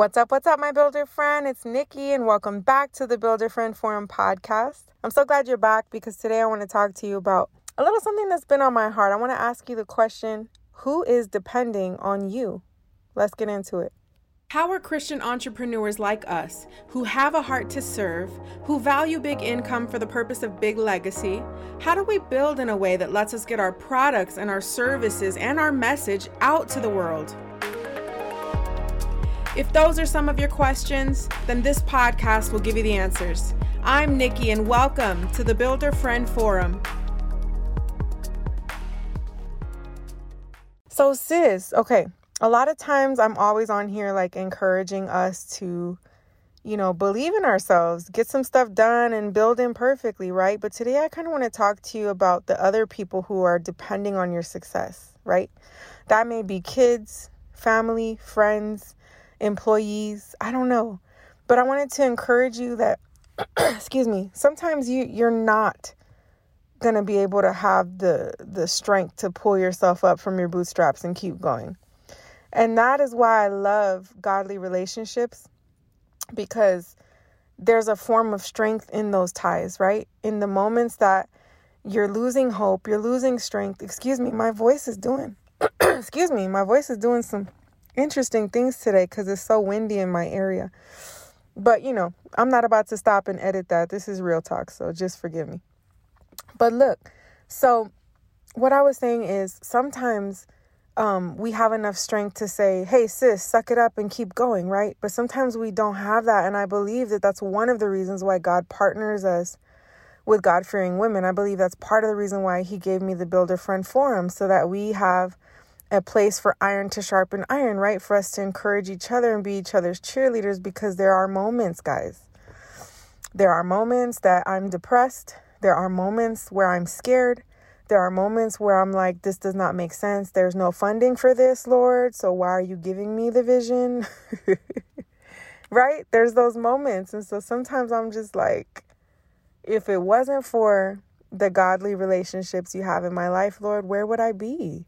What's up? What's up, my builder friend? It's Nikki, and welcome back to the Builder Friend Forum podcast. I'm so glad you're back because today I want to talk to you about a little something that's been on my heart. I want to ask you the question Who is depending on you? Let's get into it. How are Christian entrepreneurs like us, who have a heart to serve, who value big income for the purpose of big legacy, how do we build in a way that lets us get our products and our services and our message out to the world? If those are some of your questions, then this podcast will give you the answers. I'm Nikki, and welcome to the Builder Friend Forum. So, sis, okay, a lot of times I'm always on here like encouraging us to, you know, believe in ourselves, get some stuff done and build in perfectly, right? But today I kind of want to talk to you about the other people who are depending on your success, right? That may be kids, family, friends, employees, I don't know. But I wanted to encourage you that excuse me, sometimes you you're not going to be able to have the the strength to pull yourself up from your bootstraps and keep going. And that is why I love godly relationships because there's a form of strength in those ties, right? In the moments that you're losing hope, you're losing strength. Excuse me, my voice is doing, excuse me, my voice is doing some interesting things today because it's so windy in my area. But, you know, I'm not about to stop and edit that. This is real talk, so just forgive me. But look, so what I was saying is sometimes um, we have enough strength to say, hey, sis, suck it up and keep going, right? But sometimes we don't have that. And I believe that that's one of the reasons why God partners us with God fearing women. I believe that's part of the reason why He gave me the Builder Friend Forum so that we have a place for iron to sharpen iron, right? For us to encourage each other and be each other's cheerleaders because there are moments, guys. There are moments that I'm depressed. There are moments where I'm scared. There are moments where I'm like, this does not make sense. There's no funding for this, Lord. So why are you giving me the vision? right? There's those moments. And so sometimes I'm just like, if it wasn't for the godly relationships you have in my life, Lord, where would I be?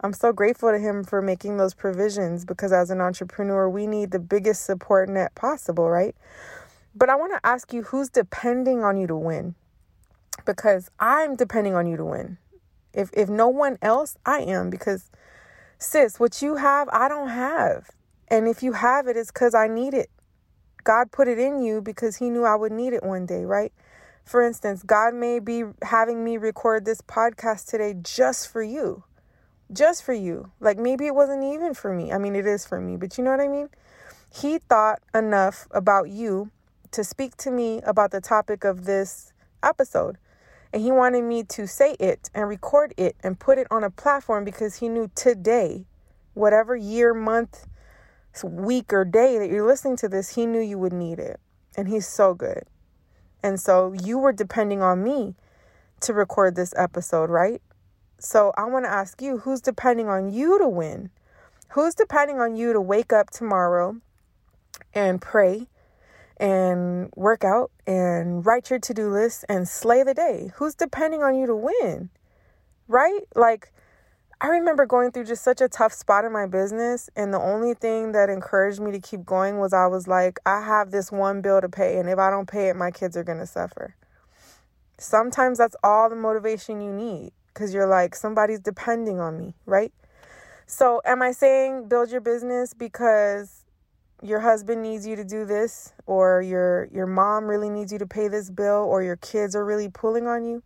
I'm so grateful to Him for making those provisions because as an entrepreneur, we need the biggest support net possible, right? But I want to ask you who's depending on you to win? because I'm depending on you to win. If if no one else, I am because sis, what you have, I don't have. And if you have it, it's because I need it. God put it in you because He knew I would need it one day, right? For instance, God may be having me record this podcast today just for you. Just for you. Like maybe it wasn't even for me. I mean, it is for me, but you know what I mean? He thought enough about you to speak to me about the topic of this episode. And he wanted me to say it and record it and put it on a platform because he knew today, whatever year, month, week, or day that you're listening to this, he knew you would need it. And he's so good. And so you were depending on me to record this episode, right? So I want to ask you who's depending on you to win? Who's depending on you to wake up tomorrow and pray and work out and write your to do list and slay the day. Who's depending on you to win? Right? Like, I remember going through just such a tough spot in my business. And the only thing that encouraged me to keep going was I was like, I have this one bill to pay. And if I don't pay it, my kids are going to suffer. Sometimes that's all the motivation you need because you're like, somebody's depending on me, right? So, am I saying build your business because your husband needs you to do this or your your mom really needs you to pay this bill or your kids are really pulling on you?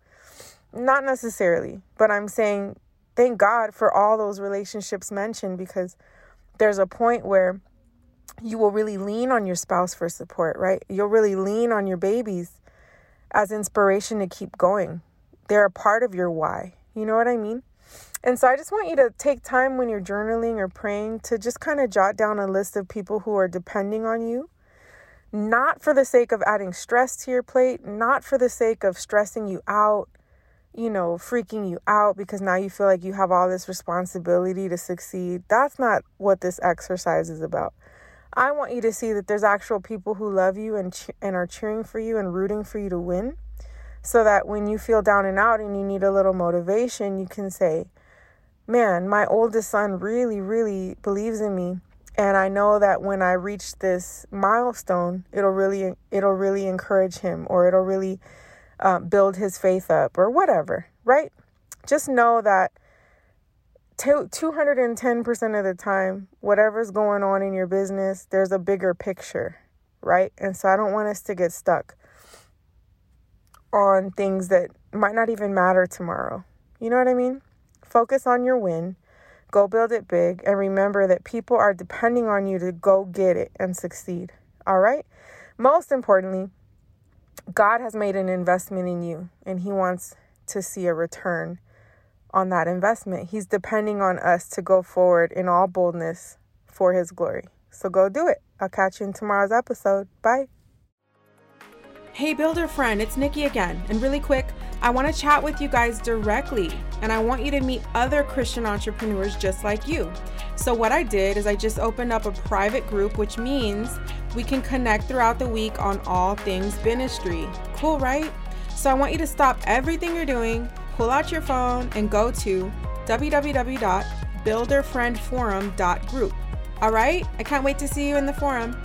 Not necessarily but i'm saying thank god for all those relationships mentioned because there's a point where you will really lean on your spouse for support right? You'll really lean on your babies as inspiration to keep going. They're a part of your why you know what i mean and so I just want you to take time when you're journaling or praying to just kind of jot down a list of people who are depending on you, not for the sake of adding stress to your plate, not for the sake of stressing you out, you know, freaking you out because now you feel like you have all this responsibility to succeed. That's not what this exercise is about. I want you to see that there's actual people who love you and and are cheering for you and rooting for you to win so that when you feel down and out and you need a little motivation, you can say, man, my oldest son really, really believes in me and I know that when I reach this milestone, it'll really it'll really encourage him, or it'll really uh, build his faith up, or whatever. Right? Just know that. 210% of the time, whatever's going on in your business, there's a bigger picture, right? And so I don't want us to get stuck on things that might not even matter tomorrow. You know what I mean? Focus on your win Go build it big and remember that people are depending on you to go get it and succeed. All right? Most importantly, God has made an investment in you and He wants to see a return on that investment. He's depending on us to go forward in all boldness for His glory. So go do it. I'll catch you in tomorrow's episode. Bye. Hey, builder friend, it's Nikki again. And really quick, I want to chat with you guys directly, and I want you to meet other Christian entrepreneurs just like you. So, what I did is I just opened up a private group, which means we can connect throughout the week on all things ministry. Cool, right? So, I want you to stop everything you're doing, pull out your phone, and go to www.builderfriendforum.group. All right? I can't wait to see you in the forum.